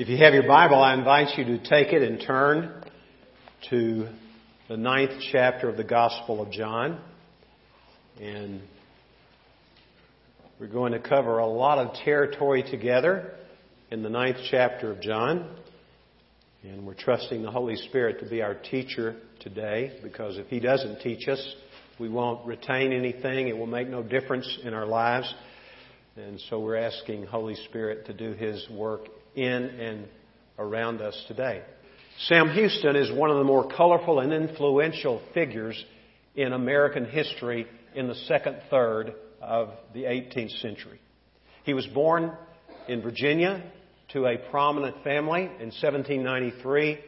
If you have your Bible, I invite you to take it and turn to the ninth chapter of the Gospel of John. And we're going to cover a lot of territory together in the ninth chapter of John. And we're trusting the Holy Spirit to be our teacher today because if He doesn't teach us, we won't retain anything. It will make no difference in our lives. And so we're asking Holy Spirit to do His work in and around us today. Sam Houston is one of the more colorful and influential figures in American history in the second third of the 18th century. He was born in Virginia to a prominent family in 1793.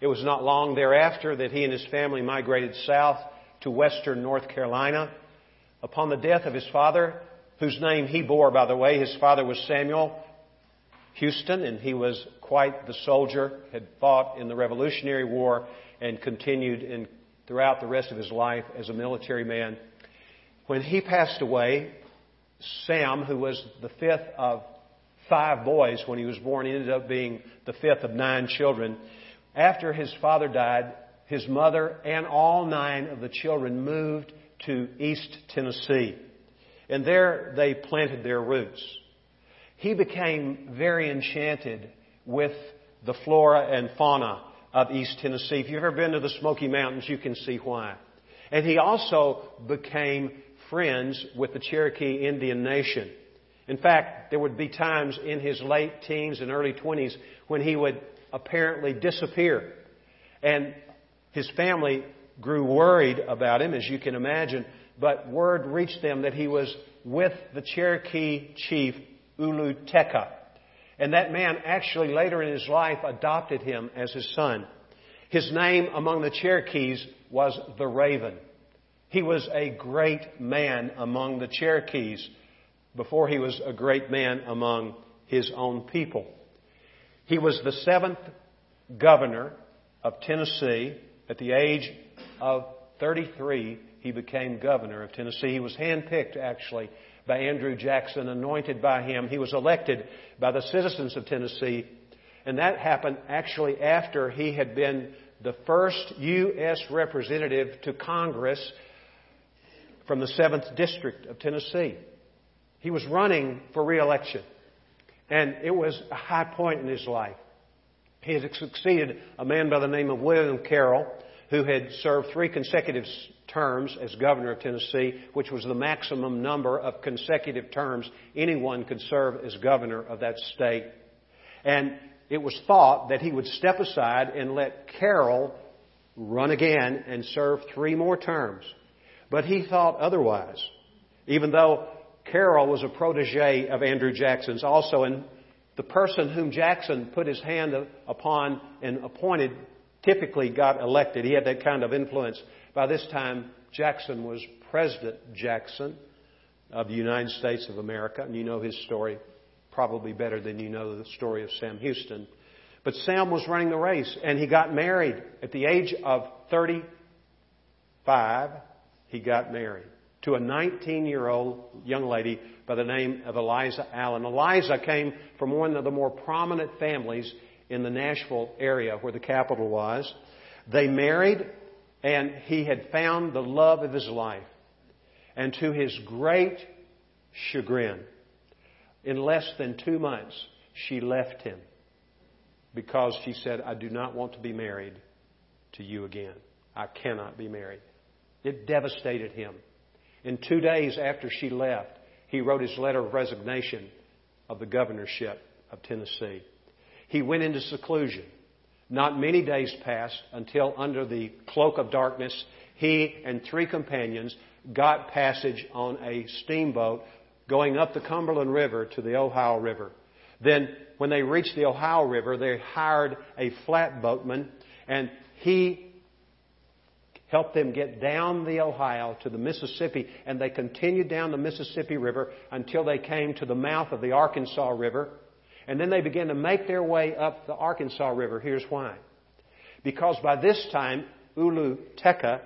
It was not long thereafter that he and his family migrated south to western North Carolina. Upon the death of his father, whose name he bore, by the way, his father was Samuel Houston, and he was quite the soldier, had fought in the Revolutionary War and continued in, throughout the rest of his life as a military man. When he passed away, Sam, who was the fifth of five boys when he was born, ended up being the fifth of nine children. After his father died, his mother and all nine of the children moved to East Tennessee. And there they planted their roots he became very enchanted with the flora and fauna of East Tennessee. If you've ever been to the Smoky Mountains, you can see why. And he also became friends with the Cherokee Indian Nation. In fact, there would be times in his late teens and early 20s when he would apparently disappear. And his family grew worried about him, as you can imagine, but word reached them that he was with the Cherokee chief Ulu Teka. And that man actually later in his life adopted him as his son. His name among the Cherokees was the Raven. He was a great man among the Cherokees before he was a great man among his own people. He was the seventh governor of Tennessee. At the age of 33, he became governor of Tennessee. He was handpicked, actually, by Andrew Jackson, anointed by him. He was elected by the citizens of Tennessee. And that happened actually after he had been the first U.S. representative to Congress from the 7th District of Tennessee. He was running for reelection. And it was a high point in his life. He had succeeded a man by the name of William Carroll, who had served three consecutive terms as governor of Tennessee, which was the maximum number of consecutive terms anyone could serve as governor of that state. And it was thought that he would step aside and let Carroll run again and serve three more terms. But he thought otherwise. Even though Carroll was a protege of Andrew Jackson's also, and the person whom Jackson put his hand upon and appointed typically got elected. He had that kind of influence. By this time, Jackson was President Jackson of the United States of America, and you know his story probably better than you know the story of Sam Houston. But Sam was running the race, and he got married. At the age of 35, he got married to a 19 year old young lady by the name of Eliza Allen. Eliza came from one of the more prominent families in the Nashville area where the capital was. They married and he had found the love of his life. And to his great chagrin, in less than two months, she left him because she said, I do not want to be married to you again. I cannot be married. It devastated him. In two days after she left, he wrote his letter of resignation of the governorship of Tennessee. He went into seclusion. Not many days passed until, under the cloak of darkness, he and three companions got passage on a steamboat going up the Cumberland River to the Ohio River. Then, when they reached the Ohio River, they hired a flatboatman, and he helped them get down the Ohio to the Mississippi, and they continued down the Mississippi River until they came to the mouth of the Arkansas River. And then they began to make their way up the Arkansas River. Here's why. Because by this time, Ulu Teka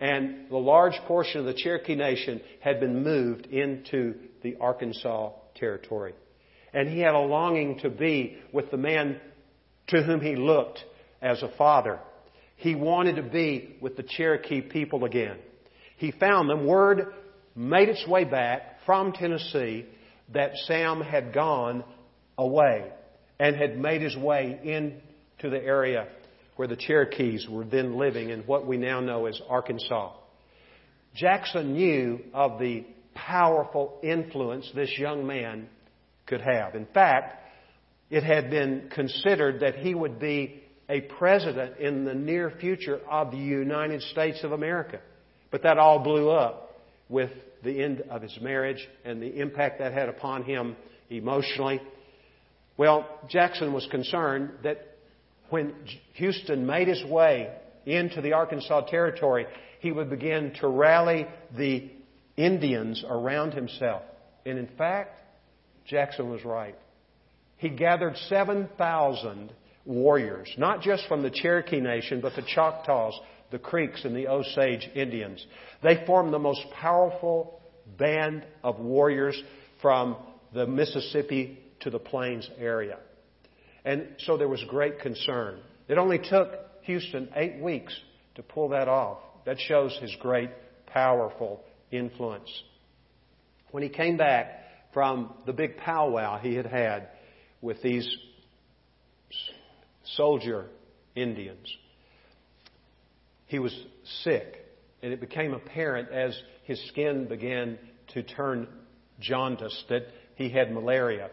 and the large portion of the Cherokee Nation had been moved into the Arkansas territory. And he had a longing to be with the man to whom he looked as a father. He wanted to be with the Cherokee people again. He found them. Word made its way back from Tennessee that Sam had gone away and had made his way into the area where the Cherokees were then living in what we now know as Arkansas. Jackson knew of the powerful influence this young man could have. In fact, it had been considered that he would be a president in the near future of the United States of America. But that all blew up with the end of his marriage and the impact that had upon him emotionally. Well, Jackson was concerned that when Houston made his way into the Arkansas Territory, he would begin to rally the Indians around himself. And in fact, Jackson was right. He gathered 7,000 warriors, not just from the Cherokee Nation, but the Choctaws, the Creeks, and the Osage Indians. They formed the most powerful band of warriors from the Mississippi to the Plains area. And so there was great concern. It only took Houston eight weeks to pull that off. That shows his great, powerful influence. When he came back from the big powwow he had had with these soldier Indians, he was sick. And it became apparent as his skin began to turn jaundiced that he had malaria.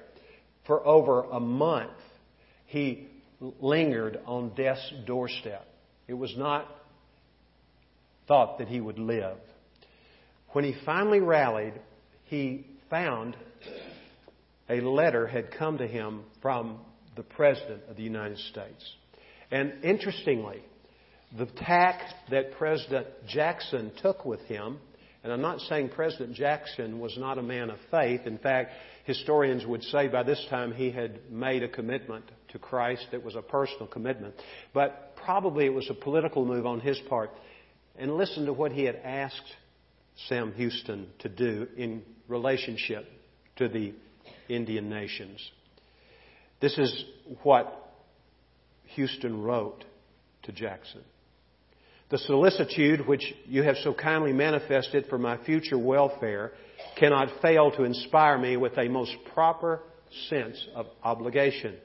For over a month, he lingered on death's doorstep. It was not thought that he would live. When he finally rallied, he found a letter had come to him from the President of the United States. And interestingly, the tack that President Jackson took with him, and I'm not saying President Jackson was not a man of faith. In fact, historians would say by this time he had made a commitment to Christ that was a personal commitment. But probably it was a political move on his part. And listen to what he had asked Sam Houston to do in relationship to the Indian nations. This is what Houston wrote to Jackson. The solicitude which you have so kindly manifested for my future welfare cannot fail to inspire me with a most proper sense of obligation.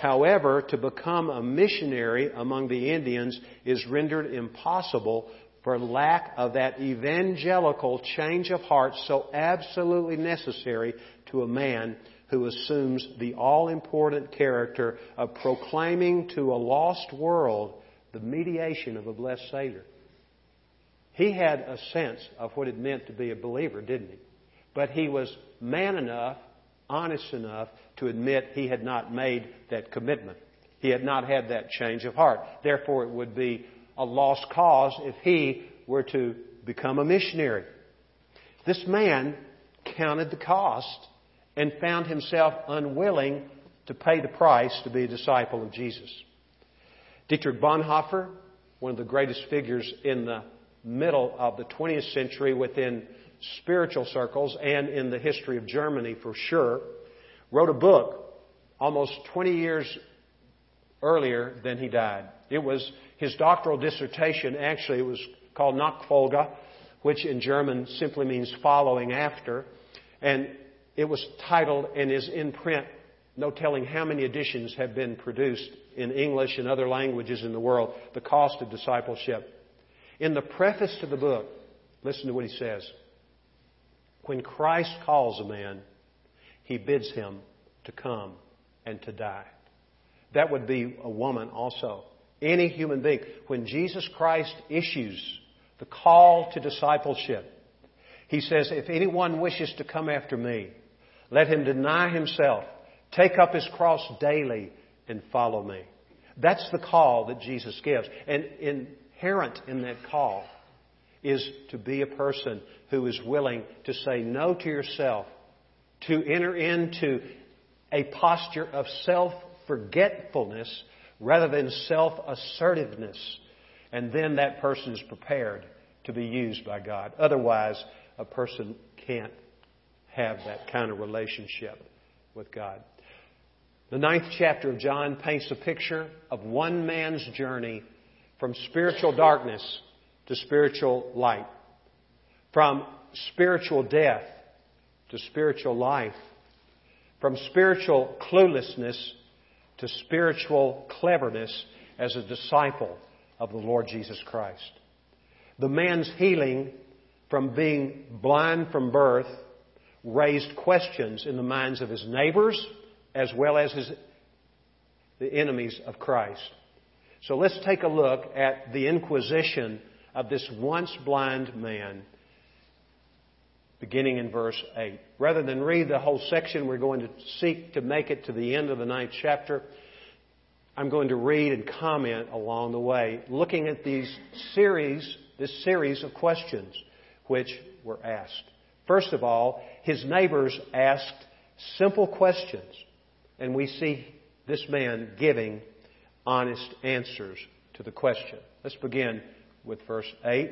However, to become a missionary among the Indians is rendered impossible for lack of that evangelical change of heart so absolutely necessary to a man who assumes the all important character of proclaiming to a lost world the mediation of a blessed Savior. He had a sense of what it meant to be a believer, didn't he? But he was man enough, honest enough to admit he had not made that commitment. He had not had that change of heart. Therefore, it would be a lost cause if he were to become a missionary. This man counted the cost and found himself unwilling to pay the price to be a disciple of Jesus. Dietrich Bonhoeffer, one of the greatest figures in the middle of the 20th century within spiritual circles and in the history of Germany for sure, wrote a book almost 20 years earlier than he died. It was his doctoral dissertation, actually, it was called Nachfolge, which in German simply means following after. And it was titled and is in print. No telling how many editions have been produced in English and other languages in the world. The cost of discipleship. In the preface to the book, listen to what he says. When Christ calls a man, he bids him to come and to die. That would be a woman also. Any human being. When Jesus Christ issues the call to discipleship, he says, If anyone wishes to come after me, let him deny himself, take up his cross daily, and follow me. That's the call that Jesus gives. And inherent in that call is to be a person who is willing to say no to yourself, to enter into a posture of self forgetfulness rather than self assertiveness. And then that person is prepared to be used by God. Otherwise, a person can't have that kind of relationship with God. The ninth chapter of John paints a picture of one man's journey from spiritual darkness to spiritual light, from spiritual death to spiritual life, from spiritual cluelessness to spiritual cleverness as a disciple of the Lord Jesus Christ. The man's healing from being blind from birth raised questions in the minds of his neighbors as well as his, the enemies of Christ. So let's take a look at the inquisition of this once blind man beginning in verse 8. Rather than read the whole section, we're going to seek to make it to the end of the ninth chapter. I'm going to read and comment along the way, looking at these series, this series of questions which were asked. First of all, his neighbors asked simple questions, and we see this man giving honest answers to the question. Let's begin with verse 8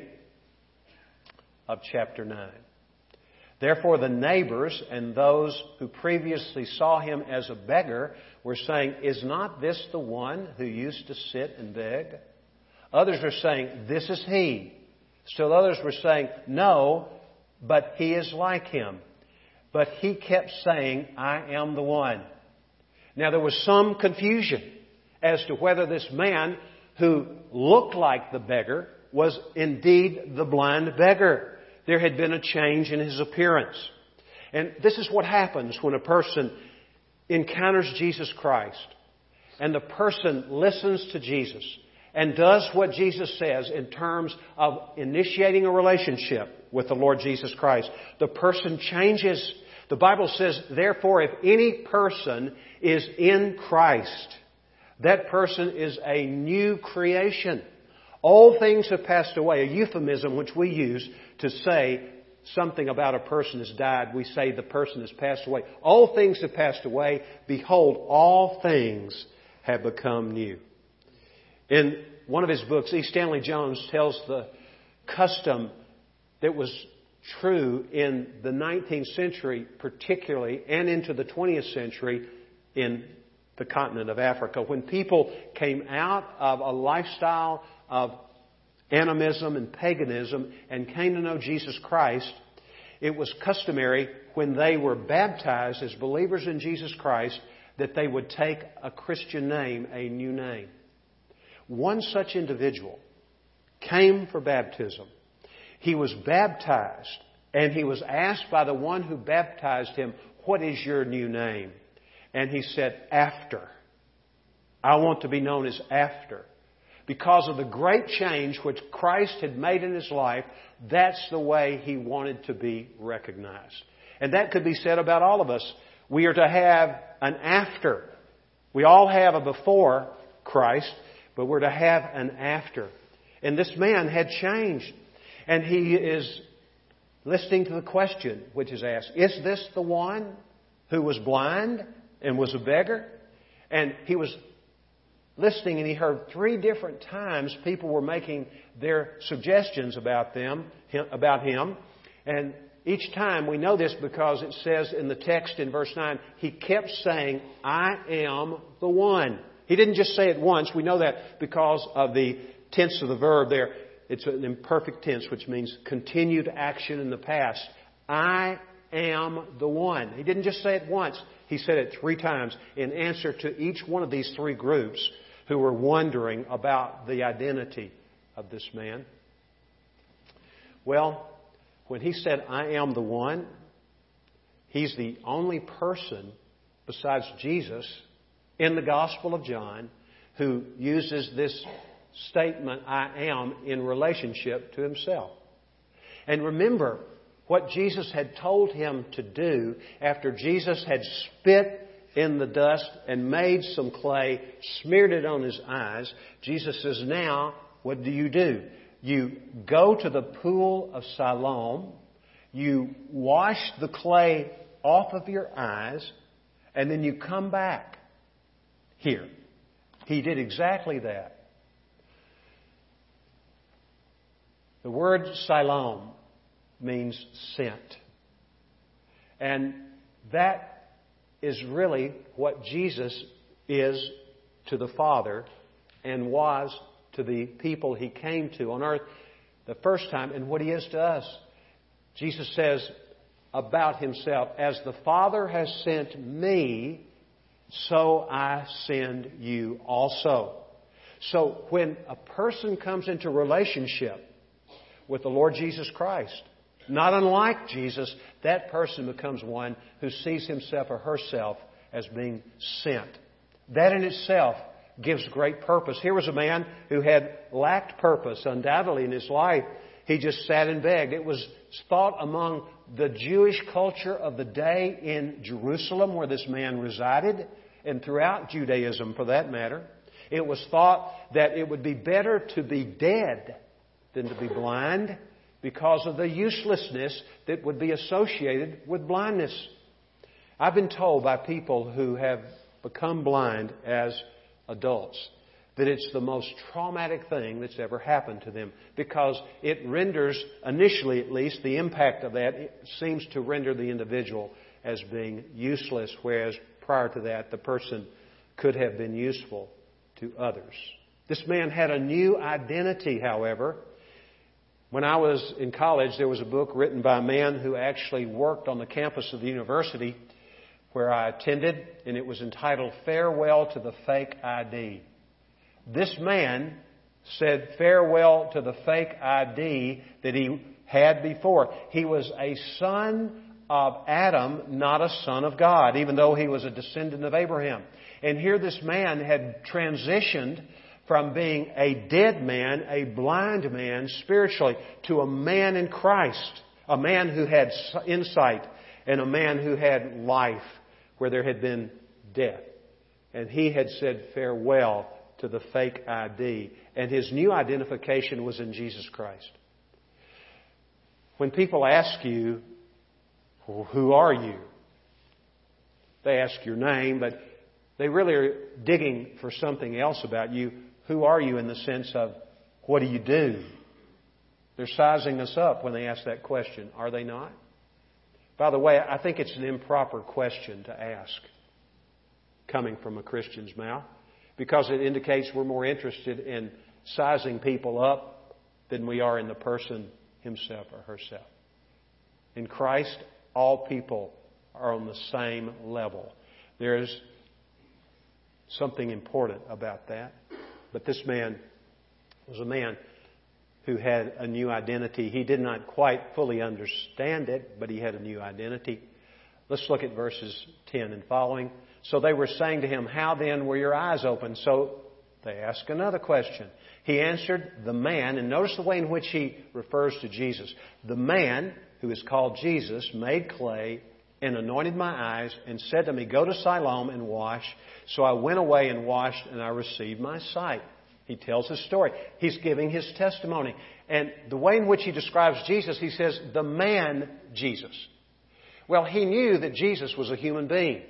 of chapter 9. Therefore, the neighbors and those who previously saw him as a beggar were saying, Is not this the one who used to sit and beg? Others were saying, This is he. Still others were saying, No, but he is like him. But he kept saying, I am the one. Now there was some confusion as to whether this man who looked like the beggar was indeed the blind beggar. There had been a change in his appearance. And this is what happens when a person encounters Jesus Christ and the person listens to Jesus and does what Jesus says in terms of initiating a relationship with the Lord Jesus Christ. The person changes. The Bible says, therefore, if any person is in Christ, that person is a new creation. All things have passed away, a euphemism which we use to say something about a person has died. We say the person has passed away. All things have passed away. Behold, all things have become new. In one of his books, E. Stanley Jones tells the custom that was true in the 19th century, particularly, and into the 20th century in the continent of Africa. When people came out of a lifestyle of animism and paganism and came to know Jesus Christ, it was customary when they were baptized as believers in Jesus Christ that they would take a Christian name, a new name. One such individual came for baptism. He was baptized and he was asked by the one who baptized him, What is your new name? And he said, After. I want to be known as After. Because of the great change which Christ had made in his life, that's the way he wanted to be recognized. And that could be said about all of us. We are to have an after. We all have a before Christ, but we're to have an after. And this man had changed. And he is listening to the question which is asked Is this the one who was blind and was a beggar. And he was listening and he heard three different times people were making their suggestions about them, about him. And each time we know this because it says in the text in verse 9, he kept saying, I am the one. He didn't just say it once. We know that because of the tense of the verb there. It's an imperfect tense, which means continued action in the past. I am the one. He didn't just say it once. He said it three times in answer to each one of these three groups who were wondering about the identity of this man. Well, when he said, I am the one, he's the only person besides Jesus in the Gospel of John who uses this statement, I am, in relationship to himself. And remember, what Jesus had told him to do after Jesus had spit in the dust and made some clay, smeared it on his eyes. Jesus says, Now, what do you do? You go to the pool of Siloam, you wash the clay off of your eyes, and then you come back here. He did exactly that. The word Siloam means sent. And that is really what Jesus is to the Father and was to the people he came to on earth the first time and what he is to us. Jesus says about himself, As the Father has sent me, so I send you also. So when a person comes into relationship with the Lord Jesus Christ, not unlike Jesus, that person becomes one who sees himself or herself as being sent. That in itself gives great purpose. Here was a man who had lacked purpose, undoubtedly, in his life. He just sat and begged. It was thought among the Jewish culture of the day in Jerusalem where this man resided, and throughout Judaism for that matter. It was thought that it would be better to be dead than to be blind because of the uselessness that would be associated with blindness. I've been told by people who have become blind as adults that it's the most traumatic thing that's ever happened to them because it renders, initially at least, the impact of that seems to render the individual as being useless, whereas prior to that, the person could have been useful to others. This man had a new identity, however. When I was in college, there was a book written by a man who actually worked on the campus of the university where I attended, and it was entitled Farewell to the Fake ID. This man said farewell to the fake ID that he had before. He was a son of Adam, not a son of God, even though he was a descendant of Abraham. And here this man had transitioned from being a dead man, a blind man spiritually, to a man in Christ, a man who had insight and a man who had life where there had been death. And he had said farewell to the fake ID, and his new identification was in Jesus Christ. When people ask you, well, who are you? They ask your name, but they really are digging for something else about you. Who are you in the sense of what do you do? They're sizing us up when they ask that question, are they not? By the way, I think it's an improper question to ask coming from a Christian's mouth because it indicates we're more interested in sizing people up than we are in the person himself or herself. In Christ, all people are on the same level. There's something important about that. But this man was a man who had a new identity. He did not quite fully understand it, but he had a new identity. Let's look at verses 10 and following. So they were saying to him, How then were your eyes opened? So they ask another question. He answered, The man, and notice the way in which he refers to Jesus. The man, who is called Jesus, made clay and anointed my eyes and said to me, Go to Siloam and wash. So I went away and washed and I received my sight. He tells his story. He's giving his testimony. And the way in which he describes Jesus, he says, the man Jesus. Well, he knew that Jesus was a human being.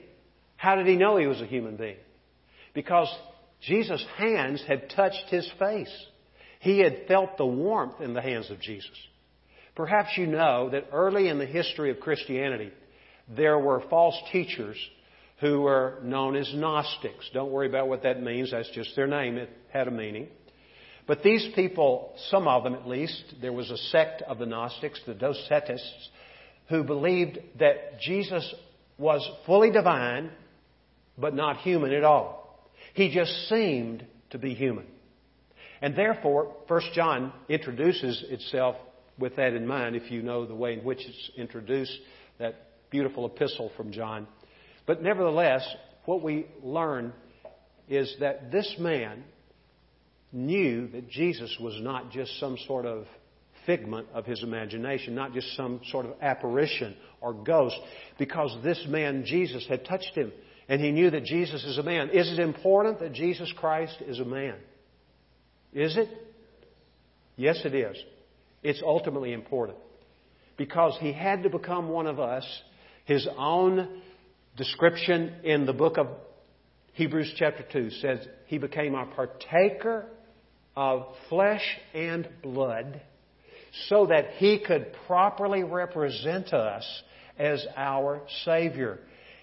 How did he know he was a human being? Because Jesus' hands had touched his face. He had felt the warmth in the hands of Jesus. Perhaps you know that early in the history of Christianity, there were false teachers who were known as Gnostics. Don't worry about what that means, that's just their name. It had a meaning. But these people, some of them at least, there was a sect of the Gnostics, the Docetists, who believed that Jesus was fully divine, but not human at all. He just seemed to be human. And therefore, 1 John introduces itself with that in mind, if you know the way in which it's introduced, that beautiful epistle from John. But nevertheless, what we learn is that this man knew that Jesus was not just some sort of figment of his imagination, not just some sort of apparition or ghost, because this man, Jesus, had touched him. And he knew that Jesus is a man. Is it important that Jesus Christ is a man? Is it? Yes, it is. It's ultimately important. Because he had to become one of us. His own description in the book of Hebrews chapter 2 says he became a partaker of flesh and blood so that he could properly represent us as our Savior.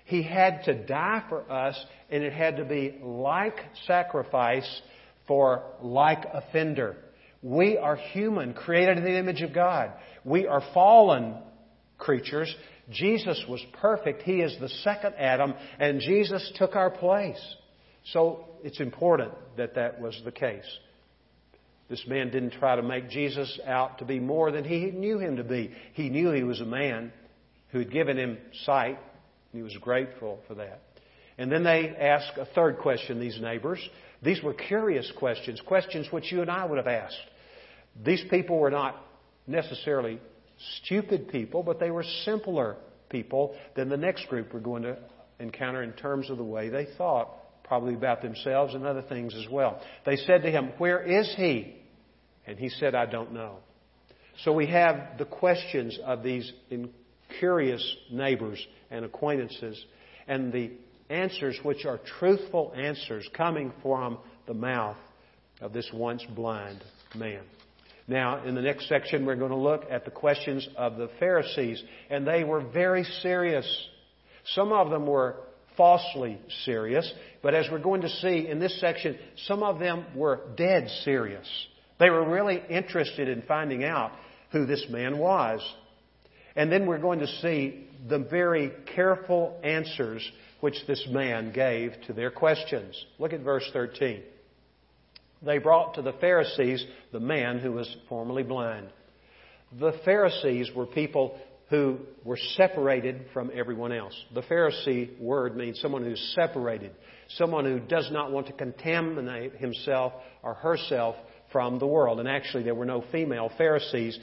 He had to die for us, and it had to be like sacrifice for like offender. We are human, created in the image of God. We are fallen creatures. Jesus was perfect. He is the second Adam, and Jesus took our place. So it's important that that was the case. This man didn't try to make Jesus out to be more than he knew him to be. He knew he was a man who had given him sight, and he was grateful for that. And then they ask a third question, these neighbors. These were curious questions, questions which you and I would have asked. These people were not necessarily stupid people, but they were simpler people than the next group we're going to encounter in terms of the way they thought, probably about themselves and other things as well. They said to him, Where is he? And he said, I don't know. So we have the questions of these curious neighbors and acquaintances and the answers which are truthful answers coming from the mouth of this once blind man. Now, in the next section, we're going to look at the questions of the Pharisees, and they were very serious. Some of them were falsely serious, but as we're going to see in this section, some of them were dead serious. They were really interested in finding out who this man was. And then we're going to see the very careful answers which this man gave to their questions. Look at verse 13 they brought to the Pharisees the man who was formerly blind. The Pharisees were people who were separated from everyone else. The Pharisee word means someone who's separated, someone who does not want to contaminate himself or herself from the world. And actually, there were no female Pharisees.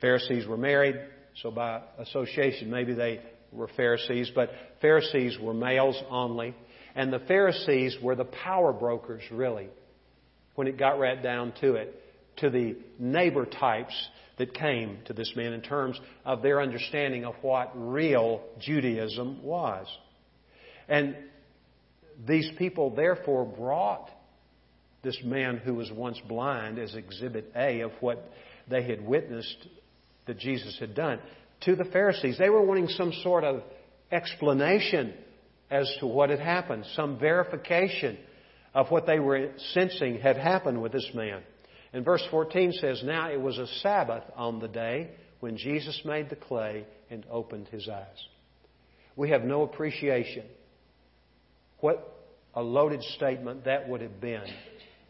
Pharisees were married, so by association, maybe they were Pharisees, but Pharisees were males only. And the Pharisees were the power brokers, really when it got right down to it, to the neighbor types that came to this man in terms of their understanding of what real Judaism was. And these people therefore brought this man who was once blind as exhibit A of what they had witnessed that Jesus had done to the Pharisees. They were wanting some sort of explanation as to what had happened, some verification of what they were sensing had happened with this man. And verse 14 says, Now it was a Sabbath on the day when Jesus made the clay and opened his eyes. We have no appreciation what a loaded statement that would have been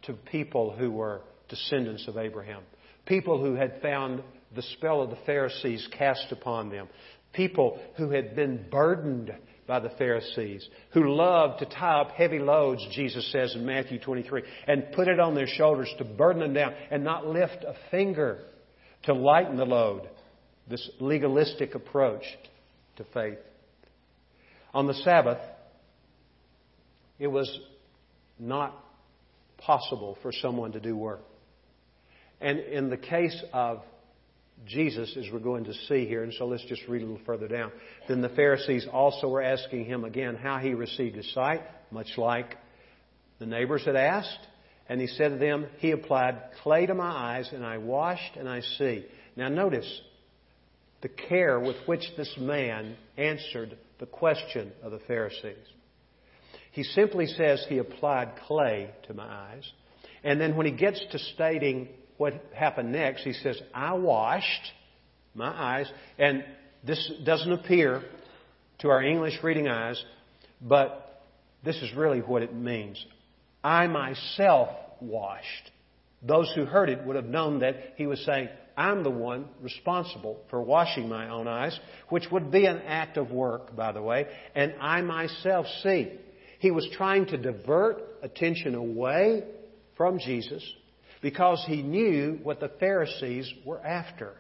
to people who were descendants of Abraham. People who had found the spell of the Pharisees cast upon them. People who had been burdened by the Pharisees, who loved to tie up heavy loads, Jesus says in Matthew 23, and put it on their shoulders to burden them down and not lift a finger to lighten the load. This legalistic approach to faith. On the Sabbath, it was not possible for someone to do work. And in the case of Jesus, as we're going to see here, and so let's just read a little further down. Then the Pharisees also were asking him again how he received his sight, much like the neighbors had asked. And he said to them, He applied clay to my eyes, and I washed, and I see. Now notice the care with which this man answered the question of the Pharisees. He simply says he applied clay to my eyes. And then when he gets to stating what happened next, he says, I washed my eyes. And this doesn't appear to our English reading eyes, but this is really what it means. I myself washed. Those who heard it would have known that he was saying, I'm the one responsible for washing my own eyes, which would be an act of work, by the way, and I myself see. He was trying to divert attention away from Jesus because he knew what the Pharisees were after.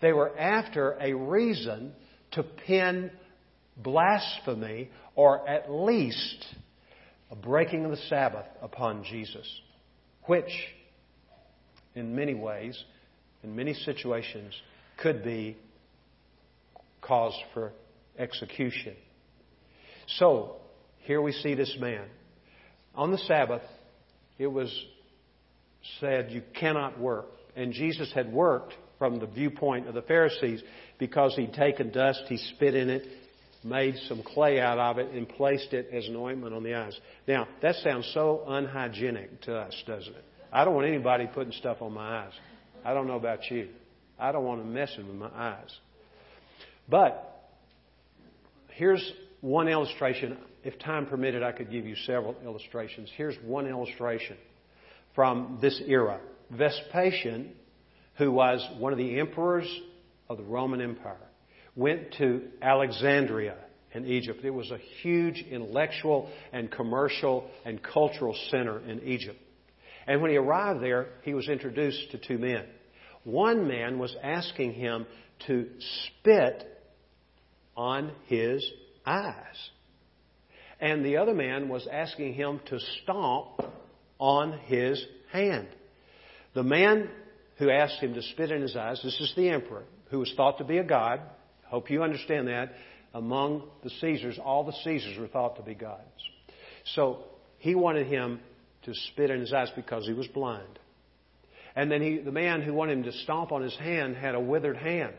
They were after a reason to pin blasphemy or at least a breaking of the Sabbath upon Jesus, which in many ways, in many situations, could be cause for execution. So, here we see this man. On the Sabbath, it was said, You cannot work. And Jesus had worked from the viewpoint of the Pharisees because he'd taken dust, he spit in it, made some clay out of it and placed it as an ointment on the eyes. Now, that sounds so unhygienic to us, doesn't it? I don't want anybody putting stuff on my eyes. I don't know about you. I don't want them messing with my eyes. But here's one illustration. If time permitted, I could give you several illustrations. Here's one illustration from this era. Vespasian, who was one of the emperors of the Roman Empire, went to Alexandria in Egypt. It was a huge intellectual and commercial and cultural center in Egypt. And when he arrived there, he was introduced to two men. One man was asking him to spit on his eyes. And the other man was asking him to stomp on his hand. The man who asked him to spit in his eyes, this is the emperor, who was thought to be a god. Hope you understand that. Among the Caesars, all the Caesars were thought to be gods. So he wanted him to spit in his eyes because he was blind. And then he, the man who wanted him to stomp on his hand had a withered hand.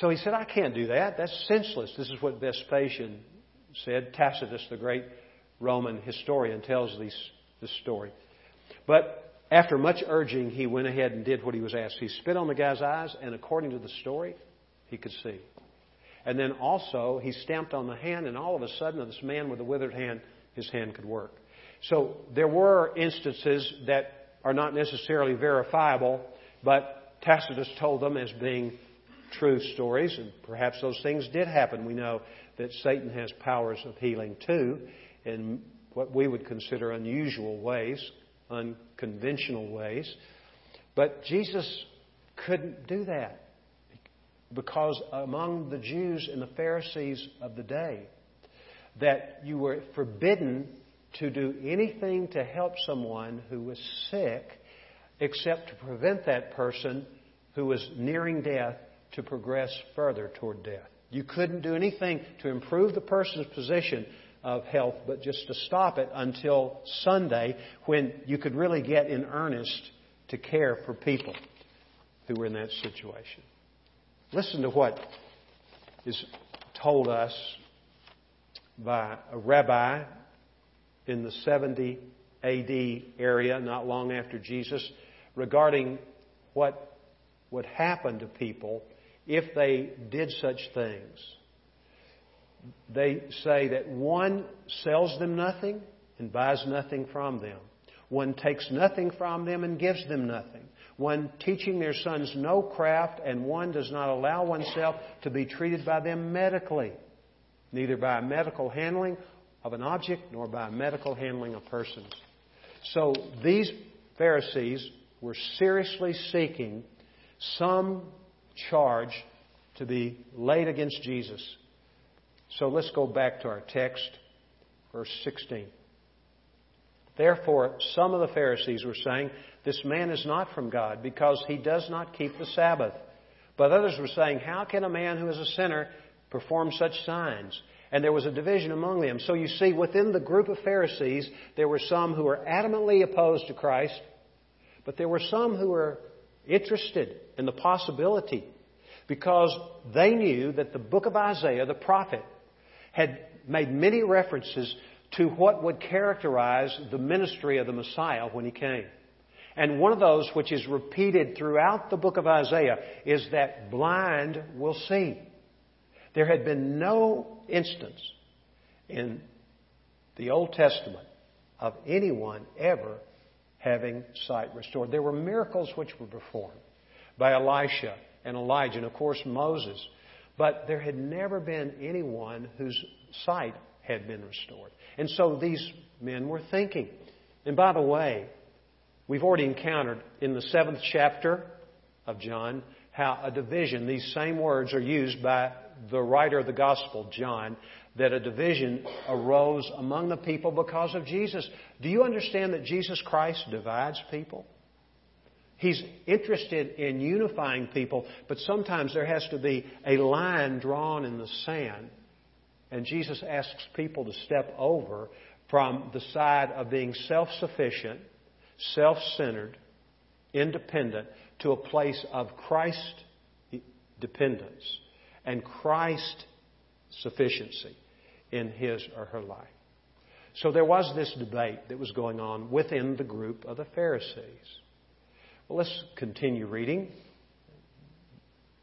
So he said, I can't do that. That's senseless. This is what Vespasian said. Tacitus, the great Roman historian, tells these, this story. But after much urging, he went ahead and did what he was asked. He spit on the guy's eyes, and according to the story, he could see. And then also, he stamped on the hand, and all of a sudden, this man with a withered hand, his hand could work. So there were instances that are not necessarily verifiable, but Tacitus told them as being true stories, and perhaps those things did happen. We know that Satan has powers of healing too, in what we would consider unusual ways, unconventional ways. But Jesus couldn't do that because among the Jews and the Pharisees of the day, that you were forbidden to do anything to help someone who was sick except to prevent that person who was nearing death to progress further toward death. You couldn't do anything to improve the person's position of health, but just to stop it until Sunday when you could really get in earnest to care for people who were in that situation. Listen to what is told us by a rabbi in the 70 AD area, not long after Jesus, regarding what would happen to people if they did such things. They say that one sells them nothing and buys nothing from them. One takes nothing from them and gives them nothing. One teaching their sons no craft, and one does not allow oneself to be treated by them medically, neither by a medical handling of an object nor by a medical handling of persons. So these Pharisees were seriously seeking some charge to be laid against Jesus. So let's go back to our text, verse 16. Therefore, some of the Pharisees were saying, This man is not from God because he does not keep the Sabbath. But others were saying, How can a man who is a sinner perform such signs? and there was a division among them. So you see, within the group of Pharisees, there were some who were adamantly opposed to Christ, but there were some who were interested in the possibility because they knew that the book of Isaiah, the prophet, had made many references to what would characterize the ministry of the Messiah when he came. And one of those which is repeated throughout the book of Isaiah is that blind will see. There had been no instance in the Old Testament of anyone ever having sight restored. There were miracles which were performed by Elisha and Elijah, and of course Moses, but there had never been anyone whose sight had been restored. And so these men were thinking. And by the way, we've already encountered in the seventh chapter of John how a division, these same words are used by the writer of the gospel, John, that a division arose among the people because of Jesus. Do you understand that Jesus Christ divides people? He's interested in unifying people, but sometimes there has to be a line drawn in the sand. And Jesus asks people to step over from the side of being self sufficient, self centered, independent, to a place of Christ dependence and Christ sufficiency in his or her life. So there was this debate that was going on within the group of the Pharisees. Well, let's continue reading.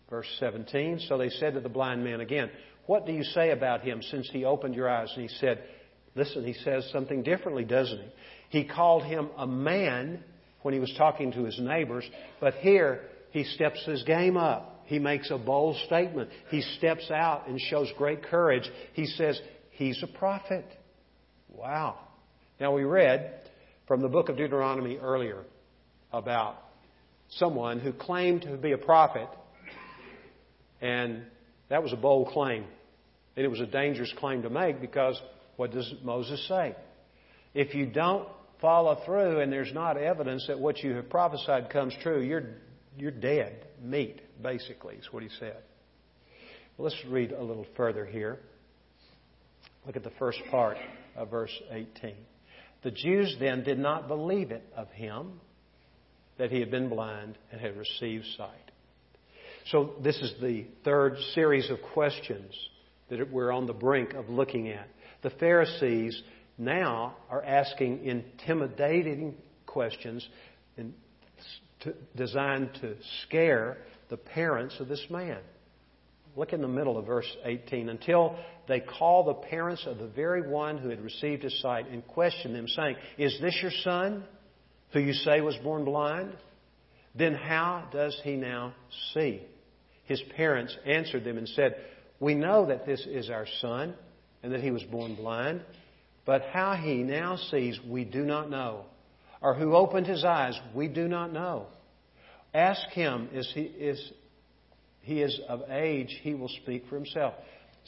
Verse 17. So they said to the blind man again, What do you say about him since he opened your eyes? And he said, Listen, he says something differently, doesn't he? He called him a man when he was talking to his neighbors, but here he steps his game up. He makes a bold statement. He steps out and shows great courage. He says, He's a prophet. Wow. Now, we read from the book of Deuteronomy earlier about someone who claimed to be a prophet, and that was a bold claim. And it was a dangerous claim to make because what does Moses say? If you don't follow through and there's not evidence that what you have prophesied comes true, you're, you're dead meat, basically, is what he said. Well, let's read a little further here. Look at the first part of verse 18. The Jews then did not believe it of him that he had been blind and had received sight. So, this is the third series of questions that we're on the brink of looking at. The Pharisees now are asking intimidating questions designed to scare the parents of this man. Look in the middle of verse 18. Until they call the parents of the very one who had received his sight and question them, saying, Is this your son, who you say was born blind? Then how does he now see? His parents answered them and said, We know that this is our son, and that he was born blind. But how he now sees, we do not know. Or who opened his eyes, we do not know. Ask him, is he, is he is of age, he will speak for himself.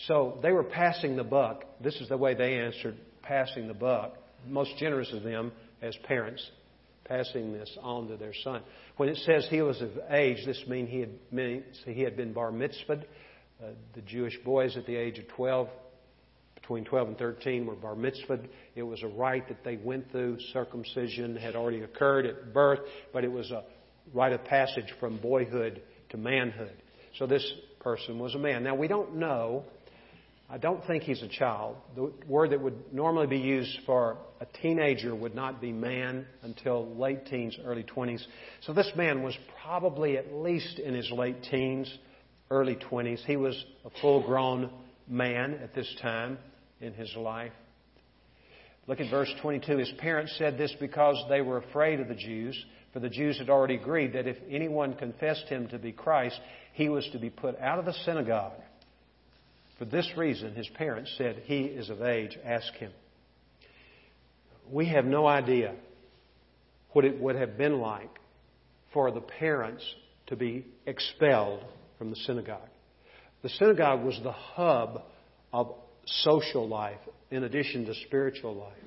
So they were passing the buck. This is the way they answered passing the buck. Most generous of them as parents, passing this on to their son. When it says he was of age, this means he had, means he had been bar mitzvahed. Uh, the Jewish boys at the age of 12, between 12 and 13, were bar mitzvahed. It was a rite that they went through. Circumcision had already occurred at birth, but it was a rite of passage from boyhood to manhood. So this person was a man. Now we don't know. I don't think he's a child. The word that would normally be used for a teenager would not be man until late teens, early 20s. So this man was probably at least in his late teens, early 20s. He was a full grown man at this time in his life. Look at verse 22. His parents said this because they were afraid of the Jews, for the Jews had already agreed that if anyone confessed him to be Christ, he was to be put out of the synagogue. For this reason, his parents said, He is of age, ask him. We have no idea what it would have been like for the parents to be expelled from the synagogue. The synagogue was the hub of social life in addition to spiritual life.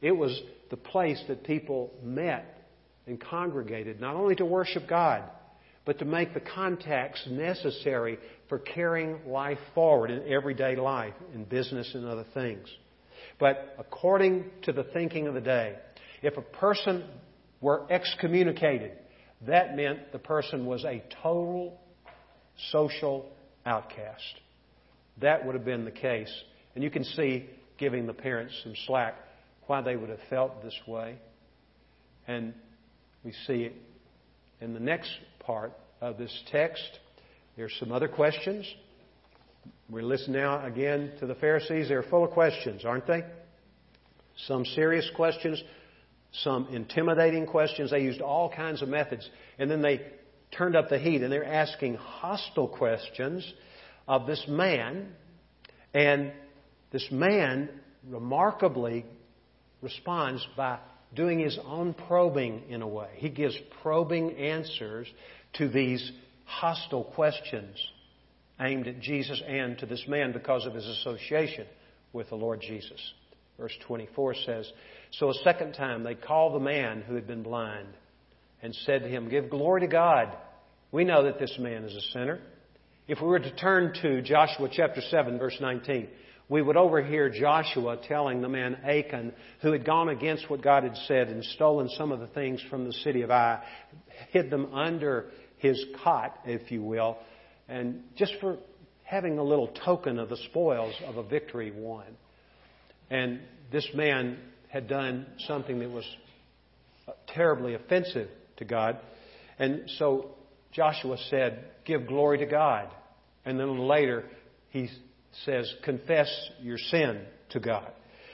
It was the place that people met and congregated, not only to worship God, but to make the contacts necessary for carrying life forward in everyday life, in business and other things. But according to the thinking of the day, if a person were excommunicated, that meant the person was a total social outcast. That would have been the case. And you can see, giving the parents some slack, why they would have felt this way. And we see it in the next part of this text. There's some other questions. We listen now again to the Pharisees. They're full of questions, aren't they? Some serious questions, some intimidating questions. They used all kinds of methods. And then they turned up the heat and they're asking hostile questions of this man. And this man remarkably responds by doing his own probing in a way. He gives probing answers to these hostile questions aimed at Jesus and to this man because of his association with the Lord Jesus. Verse 24 says, So a second time they called the man who had been blind and said to him, Give glory to God. We know that this man is a sinner. If we were to turn to Joshua chapter 7, verse 19, we would overhear Joshua telling the man Achan, who had gone against what God had said and stolen some of the things from the city of Ai, hid them under his cot, if you will. And just for having a little token of the spoils of a victory won. And this man had done something that was terribly offensive to God. And so Joshua said, Give glory to God. And then later, he says, Confess your sin to God.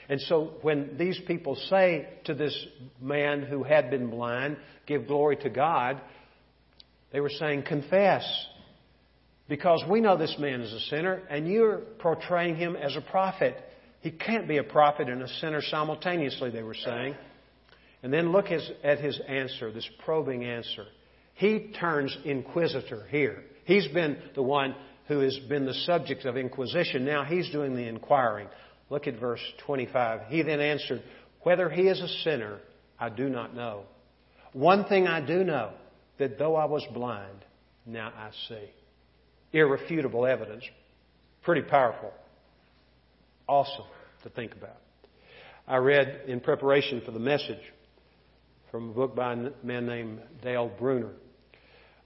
And so when these people say to this man who had been blind, Give glory to God, they were saying, Confess. Because we know this man is a sinner, and you're portraying him as a prophet. He can't be a prophet and a sinner simultaneously, they were saying. And then look at his answer, this probing answer. He turns inquisitor here. He's been the one who has been the subject of inquisition. Now he's doing the inquiring. Look at verse 25. He then answered, Whether he is a sinner, I do not know. One thing I do know, that though I was blind, now I see. Irrefutable evidence. Pretty powerful. Awesome to think about. I read in preparation for the message from a book by a man named Dale Bruner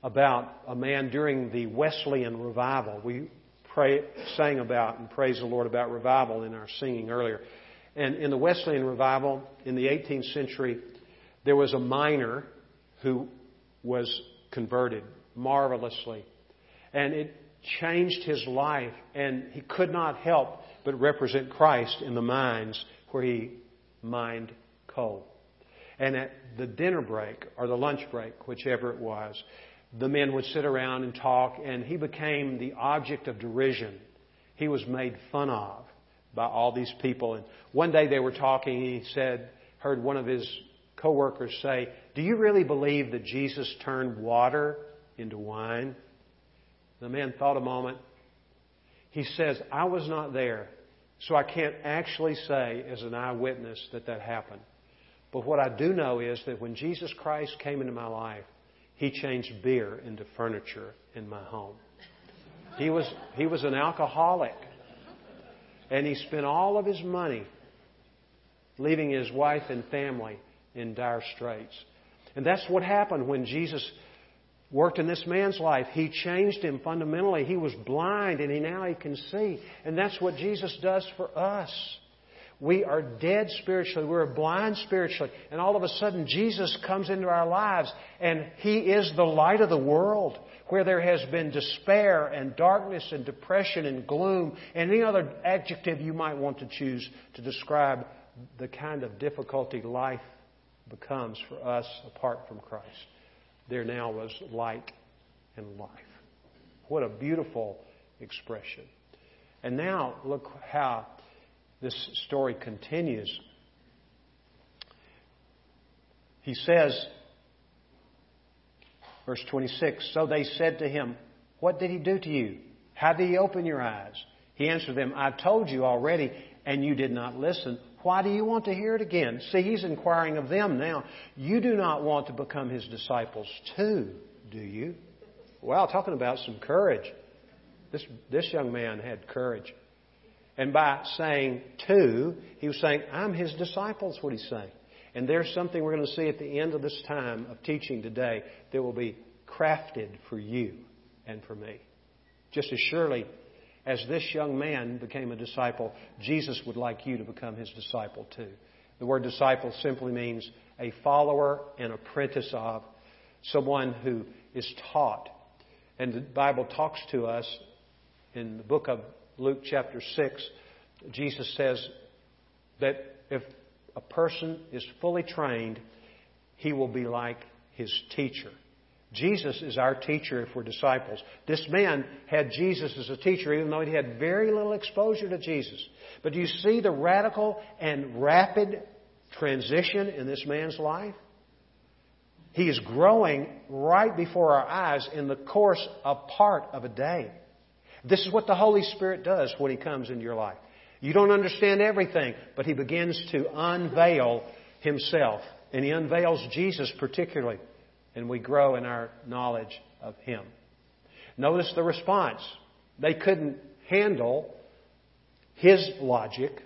about a man during the Wesleyan revival. We pray, sang about and praised the Lord about revival in our singing earlier. And in the Wesleyan revival in the 18th century, there was a miner who was converted marvelously. And it changed his life, and he could not help but represent Christ in the mines where he mined coal. And at the dinner break or the lunch break, whichever it was, the men would sit around and talk, and he became the object of derision. He was made fun of by all these people. And one day they were talking, and he said, heard one of his coworkers say, Do you really believe that Jesus turned water into wine? The man thought a moment. He says, I was not there, so I can't actually say as an eyewitness that that happened. But what I do know is that when Jesus Christ came into my life, he changed beer into furniture in my home. He was, he was an alcoholic. And he spent all of his money leaving his wife and family in dire straits. And that's what happened when Jesus worked in this man's life. He changed him fundamentally. He was blind and he now he can see. And that's what Jesus does for us. We are dead spiritually. We're blind spiritually. And all of a sudden, Jesus comes into our lives, and He is the light of the world. Where there has been despair and darkness and depression and gloom, and any other adjective you might want to choose to describe the kind of difficulty life becomes for us apart from Christ. There now was light and life. What a beautiful expression. And now look how this story continues. He says, verse 26, So they said to him, What did he do to you? How did he open your eyes? He answered them, I've told you already, and you did not listen. Why do you want to hear it again? See, he's inquiring of them now. You do not want to become his disciples too, do you? Well, talking about some courage. This, this young man had courage. And by saying to, he was saying, I'm his disciples, what he's saying. And there's something we're going to see at the end of this time of teaching today that will be crafted for you and for me. Just as surely as this young man became a disciple, Jesus would like you to become his disciple too. The word disciple simply means a follower and apprentice of, someone who is taught. And the Bible talks to us in the book of Luke chapter 6, Jesus says that if a person is fully trained, he will be like his teacher. Jesus is our teacher if we're disciples. This man had Jesus as a teacher, even though he had very little exposure to Jesus. But do you see the radical and rapid transition in this man's life? He is growing right before our eyes in the course of part of a day. This is what the Holy Spirit does when He comes into your life. You don't understand everything, but He begins to unveil Himself. And He unveils Jesus particularly. And we grow in our knowledge of Him. Notice the response. They couldn't handle His logic,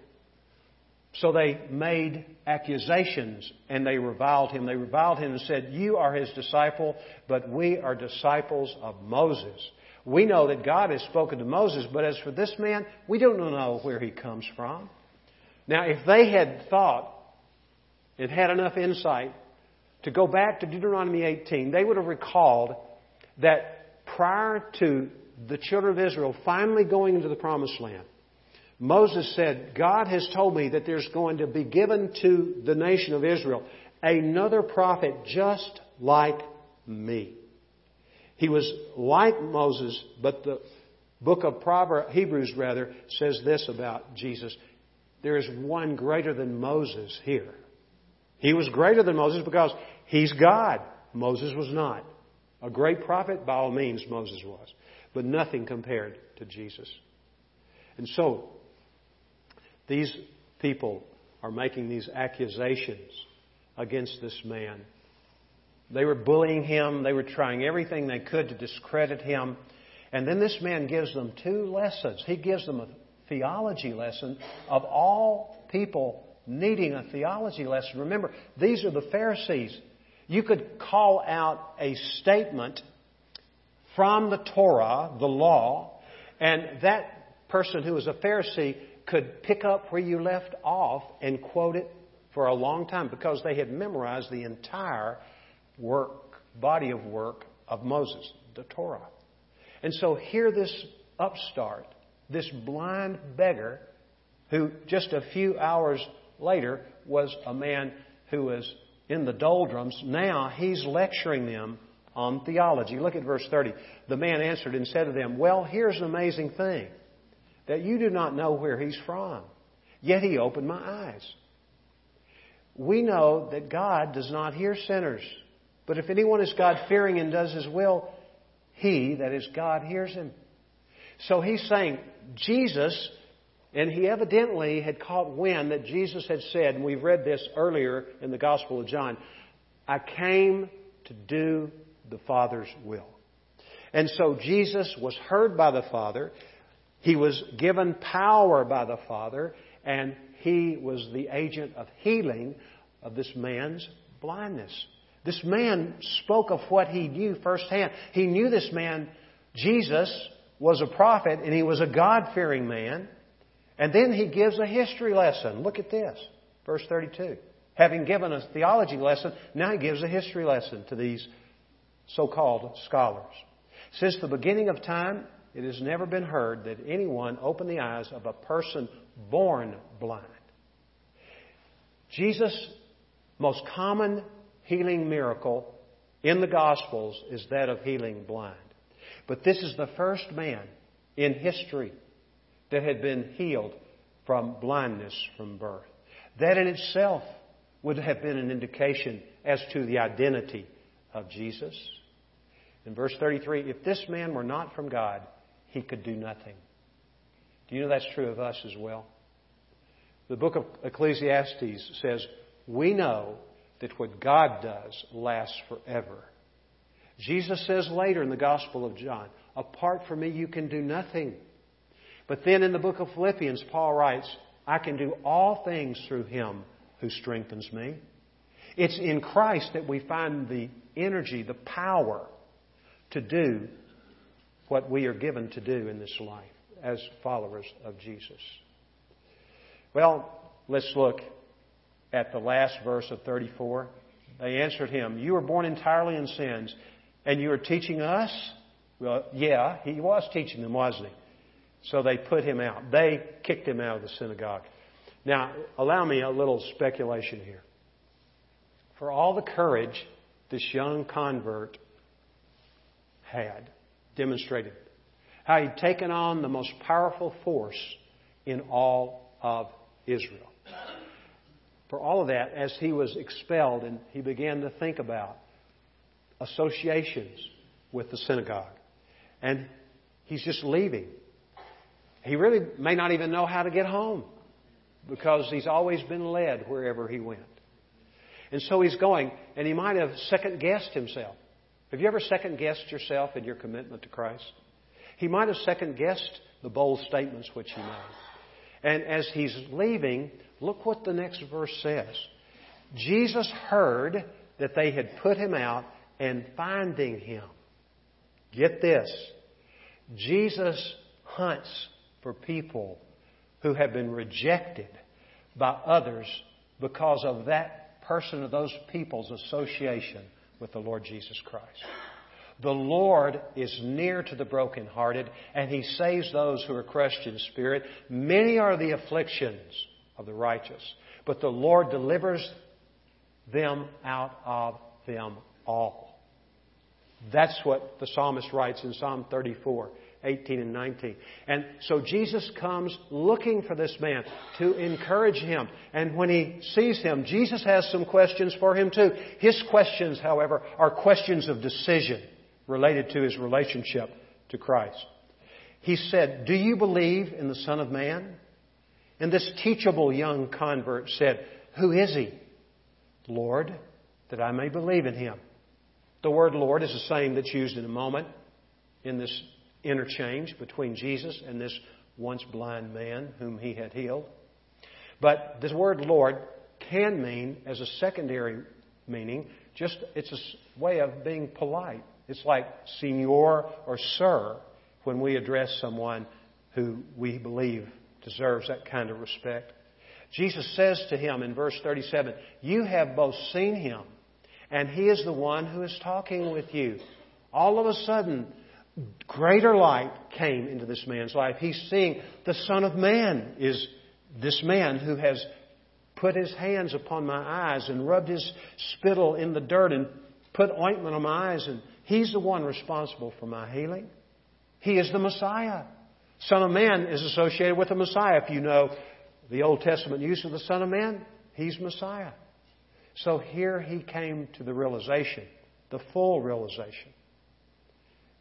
so they made accusations and they reviled him. They reviled him and said, You are his disciple, but we are disciples of Moses. We know that God has spoken to Moses, but as for this man, we don't know where he comes from. Now, if they had thought and had enough insight to go back to Deuteronomy 18, they would have recalled that prior to the children of Israel finally going into the promised land, Moses said, God has told me that there's going to be given to the nation of Israel another prophet just like me. He was like Moses, but the book of Proverbs, Hebrews rather, says this about Jesus. There is one greater than Moses here. He was greater than Moses because he's God. Moses was not. A great prophet, by all means, Moses was. But nothing compared to Jesus. And so, these people are making these accusations against this man they were bullying him. They were trying everything they could to discredit him. And then this man gives them two lessons. He gives them a theology lesson of all people needing a theology lesson. Remember, these are the Pharisees. You could call out a statement from the Torah, the law, and that person who was a Pharisee could pick up where you left off and quote it for a long time because they had memorized the entire work, body of work of Moses, the Torah. And so here this upstart, this blind beggar, who just a few hours later was a man who was in the doldrums, now he's lecturing them on theology. Look at verse 30. The man answered and said to them, Well, here's an amazing thing that you do not know where he's from. Yet he opened my eyes. We know that God does not hear sinners. But if anyone is God fearing and does his will, he, that is God, hears him. So he's saying, Jesus, and he evidently had caught wind that Jesus had said, and we've read this earlier in the Gospel of John, I came to do the Father's will. And so Jesus was heard by the Father, he was given power by the Father, and he was the agent of healing of this man's blindness. This man spoke of what he knew firsthand. He knew this man, Jesus, was a prophet and he was a God fearing man. And then he gives a history lesson. Look at this, verse 32. Having given a theology lesson, now he gives a history lesson to these so called scholars. Since the beginning of time, it has never been heard that anyone opened the eyes of a person born blind. Jesus' most common healing miracle in the Gospels is that of healing blind. But this is the first man in history that had been healed from blindness from birth. That in itself would have been an indication as to the identity of Jesus. In verse 33, if this man were not from God, he could do nothing. Do you know that's true of us as well? The book of Ecclesiastes says, We know that what God does lasts forever. Jesus says later in the Gospel of John, apart from me, you can do nothing. But then in the book of Philippians, Paul writes, I can do all things through him who strengthens me. It's in Christ that we find the energy, the power to do what we are given to do in this life as followers of Jesus. Well, let's look at the last verse of 34? They answered him, You were born entirely in sins, and you are teaching us? Well, yeah, he was teaching them, wasn't he? So they put him out. They kicked him out of the synagogue. Now, allow me a little speculation here. For all the courage this young convert had demonstrated, how he'd taken on the most powerful force in all of Israel for all of that, as he was expelled and he began to think about associations with the synagogue. And he's just leaving. He really may not even know how to get home because he's always been led wherever he went. And so he's going, and he might have second guessed himself. Have you ever second guessed yourself in your commitment to Christ? He might have second guessed the bold statements which he made. And as he's leaving, look what the next verse says. Jesus heard that they had put him out and finding him. Get this. Jesus hunts for people who have been rejected by others because of that person or those people's association with the Lord Jesus Christ. The Lord is near to the brokenhearted, and He saves those who are crushed in spirit. Many are the afflictions of the righteous, but the Lord delivers them out of them all. That's what the psalmist writes in Psalm 34. 18 and 19. And so Jesus comes looking for this man to encourage him. And when he sees him, Jesus has some questions for him too. His questions, however, are questions of decision related to his relationship to Christ. He said, Do you believe in the Son of Man? And this teachable young convert said, Who is he? Lord, that I may believe in him. The word Lord is the same that's used in a moment in this interchange between Jesus and this once blind man whom he had healed. But this word Lord can mean, as a secondary meaning, just it's a way of being polite. It's like Senor or Sir when we address someone who we believe deserves that kind of respect. Jesus says to him in verse 37, You have both seen him, and he is the one who is talking with you. All of a sudden, greater light came into this man's life. He's seeing the Son of Man is this man who has put his hands upon my eyes and rubbed his spittle in the dirt and put ointment on my eyes, and he's the one responsible for my healing. He is the Messiah. Son of Man is associated with the Messiah. If you know the Old Testament use of the Son of Man, he's Messiah. So here he came to the realization, the full realization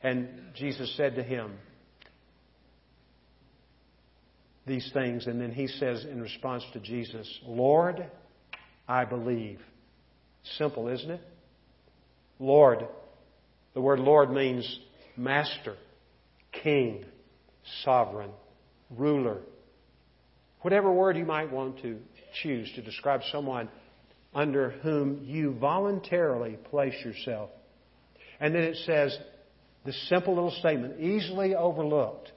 and Jesus said to him these things, and then he says in response to Jesus, Lord, I believe. Simple, isn't it? Lord. The word Lord means master, king, sovereign, ruler. Whatever word you might want to choose to describe someone under whom you voluntarily place yourself. And then it says, this simple little statement, easily overlooked.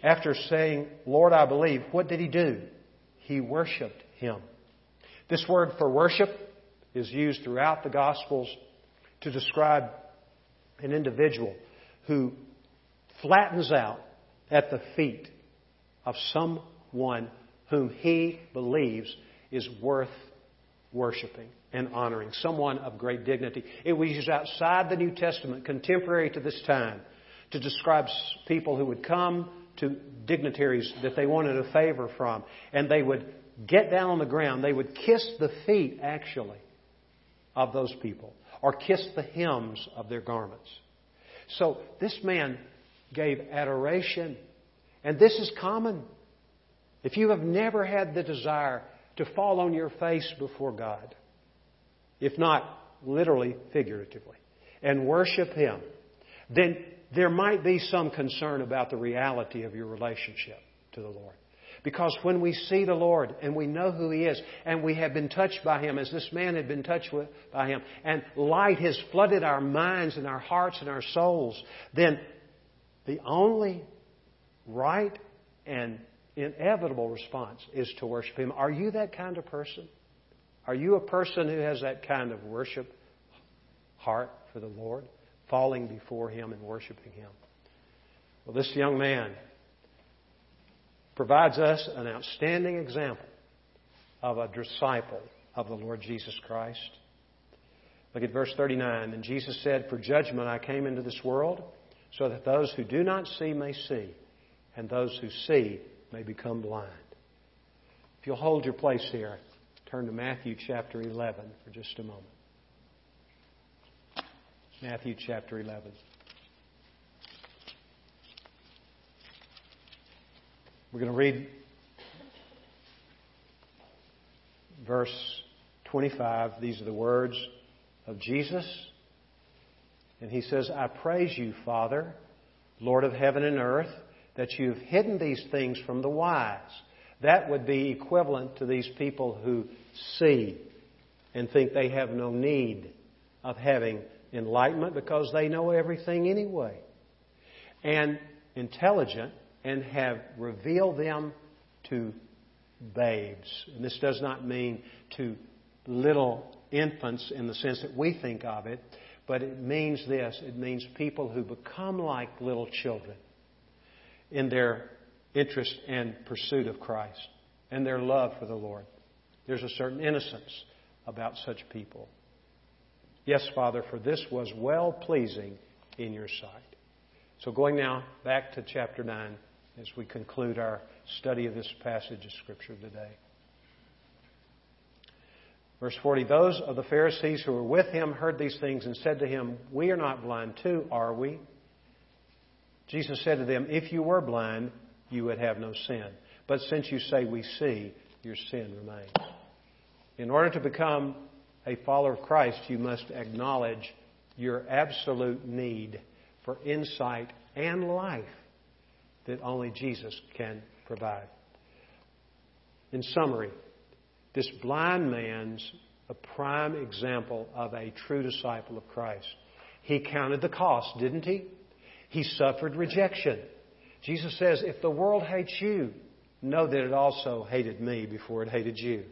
After saying, Lord, I believe, what did he do? He worshiped him. This word for worship is used throughout the Gospels to describe an individual who flattens out at the feet of someone whom he believes is worth worshiping and honoring, someone of great dignity. It was used outside the New Testament, contemporary to this time, to describe people who would come to dignitaries that they wanted a favor from, and they would get down on the ground. They would kiss the feet, actually, of those people, or kiss the hems of their garments. So this man gave adoration, and this is common. If you have never had the desire to fall on your face before God, if not literally, figuratively, and worship Him, then there might be some concern about the reality of your relationship to the Lord. Because when we see the Lord and we know who He is and we have been touched by Him as this man had been touched with, by Him and light has flooded our minds and our hearts and our souls, then the only right and inevitable response is to worship Him. Are you that kind of person? Are you a person who has that kind of worship heart for the Lord, falling before Him and worshiping Him? Well, this young man provides us an outstanding example of a disciple of the Lord Jesus Christ. Look at verse 39. And Jesus said, For judgment I came into this world, so that those who do not see may see, and those who see may become blind. If you'll hold your place here, Turn to Matthew chapter 11 for just a moment. Matthew chapter 11. We're going to read verse 25. These are the words of Jesus. And he says, I praise you, Father, Lord of heaven and earth, that you've hidden these things from the wise that would be equivalent to these people who see and think they have no need of having enlightenment because they know everything anyway. And intelligent and have revealed them to babes. And this does not mean to little infants in the sense that we think of it, but it means this it means people who become like little children in their interest and pursuit of Christ and their love for the Lord. There's a certain innocence about such people. Yes, Father, for this was well pleasing in your sight. So, going now back to chapter 9 as we conclude our study of this passage of Scripture today. Verse 40 Those of the Pharisees who were with him heard these things and said to him, We are not blind too, are we? Jesus said to them, If you were blind, you would have no sin. But since you say we see, your sin remains. In order to become a follower of Christ, you must acknowledge your absolute need for insight and life that only Jesus can provide. In summary, this blind man's a prime example of a true disciple of Christ. He counted the cost, didn't he? He suffered rejection. Jesus says, if the world hates you, know that it also hated me before it hated you.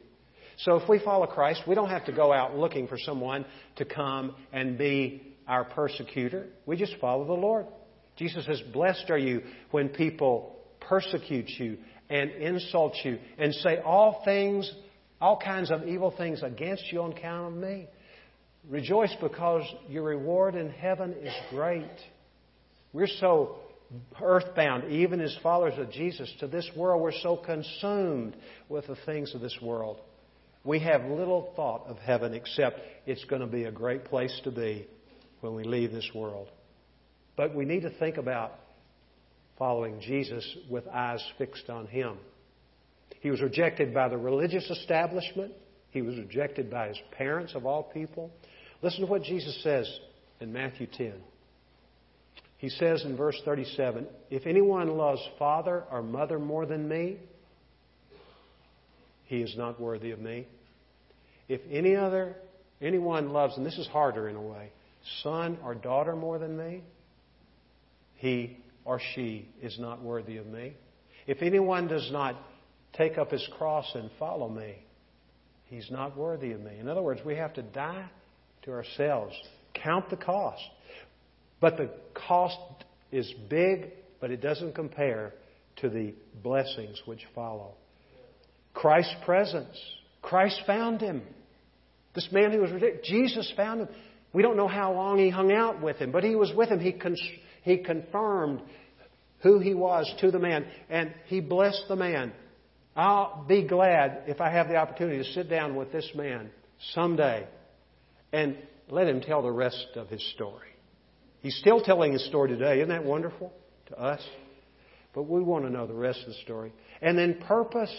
So if we follow Christ, we don't have to go out looking for someone to come and be our persecutor. We just follow the Lord. Jesus says, Blessed are you when people persecute you and insult you and say all things, all kinds of evil things against you on account of me. Rejoice because your reward in heaven is great. We're so earthbound, even as followers of Jesus, to this world. We're so consumed with the things of this world. We have little thought of heaven except it's going to be a great place to be when we leave this world. But we need to think about following Jesus with eyes fixed on Him. He was rejected by the religious establishment. He was rejected by his parents, of all people. Listen to what Jesus says in Matthew 10. He says in verse 37 If anyone loves father or mother more than me, he is not worthy of me. If any other, anyone loves, and this is harder in a way, son or daughter more than me, he or she is not worthy of me. If anyone does not take up his cross and follow me, he's not worthy of me. In other words, we have to die to ourselves, count the cost. But the cost is big, but it doesn't compare to the blessings which follow. Christ's presence. Christ found him. This man who was ridiculous, Jesus found him. We don't know how long he hung out with him, but he was with him. He, con- he confirmed who he was to the man, and he blessed the man. I'll be glad if I have the opportunity to sit down with this man someday and let him tell the rest of his story. He's still telling his story today. Isn't that wonderful to us? But we want to know the rest of the story. And then purpose.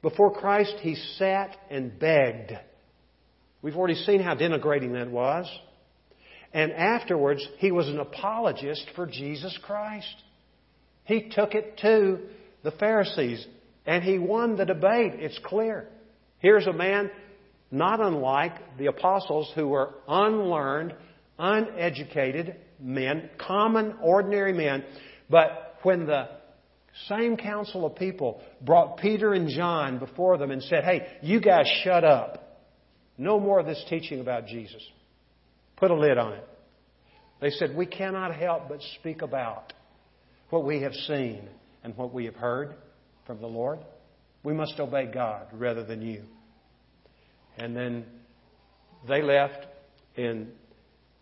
Before Christ, he sat and begged. We've already seen how denigrating that was. And afterwards, he was an apologist for Jesus Christ. He took it to the Pharisees and he won the debate. It's clear. Here's a man not unlike the apostles who were unlearned, uneducated men, common, ordinary men. But when the same council of people brought Peter and John before them and said, Hey, you guys shut up. No more of this teaching about Jesus. Put a lid on it. They said, We cannot help but speak about what we have seen and what we have heard from the Lord. We must obey God rather than you. And then they left, and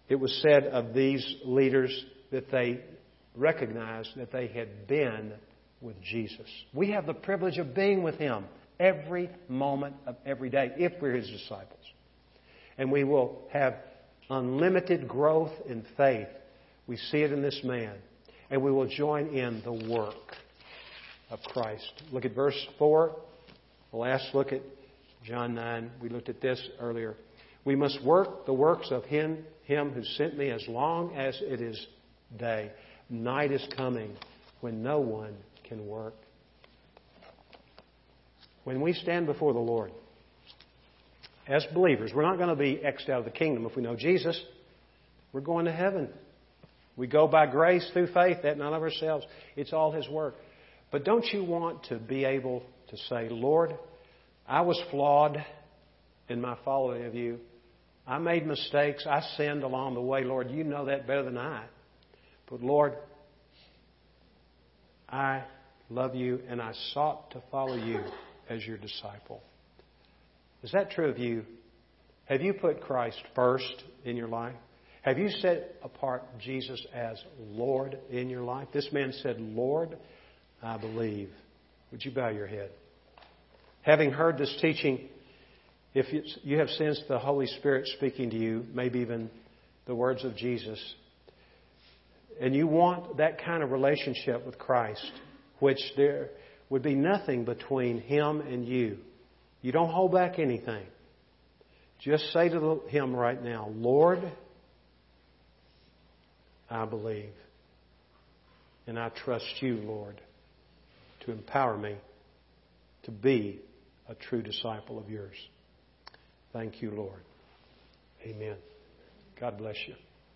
it was said of these leaders that they recognized that they had been with Jesus. We have the privilege of being with Him every moment of every day if we're His disciples. And we will have unlimited growth in faith. We see it in this man. And we will join in the work of Christ. Look at verse 4. Last look at John 9. We looked at this earlier. We must work the works of him, him who sent me as long as it is day. Night is coming when no one can work. When we stand before the Lord, as believers, we're not going to be X'd out of the kingdom if we know Jesus. We're going to heaven. We go by grace through faith, that none of ourselves. It's all His work. But don't you want to be able to say, Lord, I was flawed in my following of you. I made mistakes. I sinned along the way. Lord, you know that better than I. But Lord, I love you and I sought to follow you as your disciple. Is that true of you? Have you put Christ first in your life? Have you set apart Jesus as Lord in your life? This man said, Lord, I believe. Would you bow your head? Having heard this teaching, if you have sensed the Holy Spirit speaking to you, maybe even the words of Jesus, and you want that kind of relationship with Christ, which there would be nothing between Him and you, you don't hold back anything. Just say to Him right now, Lord, I believe. And I trust you, Lord, to empower me to be a true disciple of yours. Thank you, Lord. Amen. God bless you.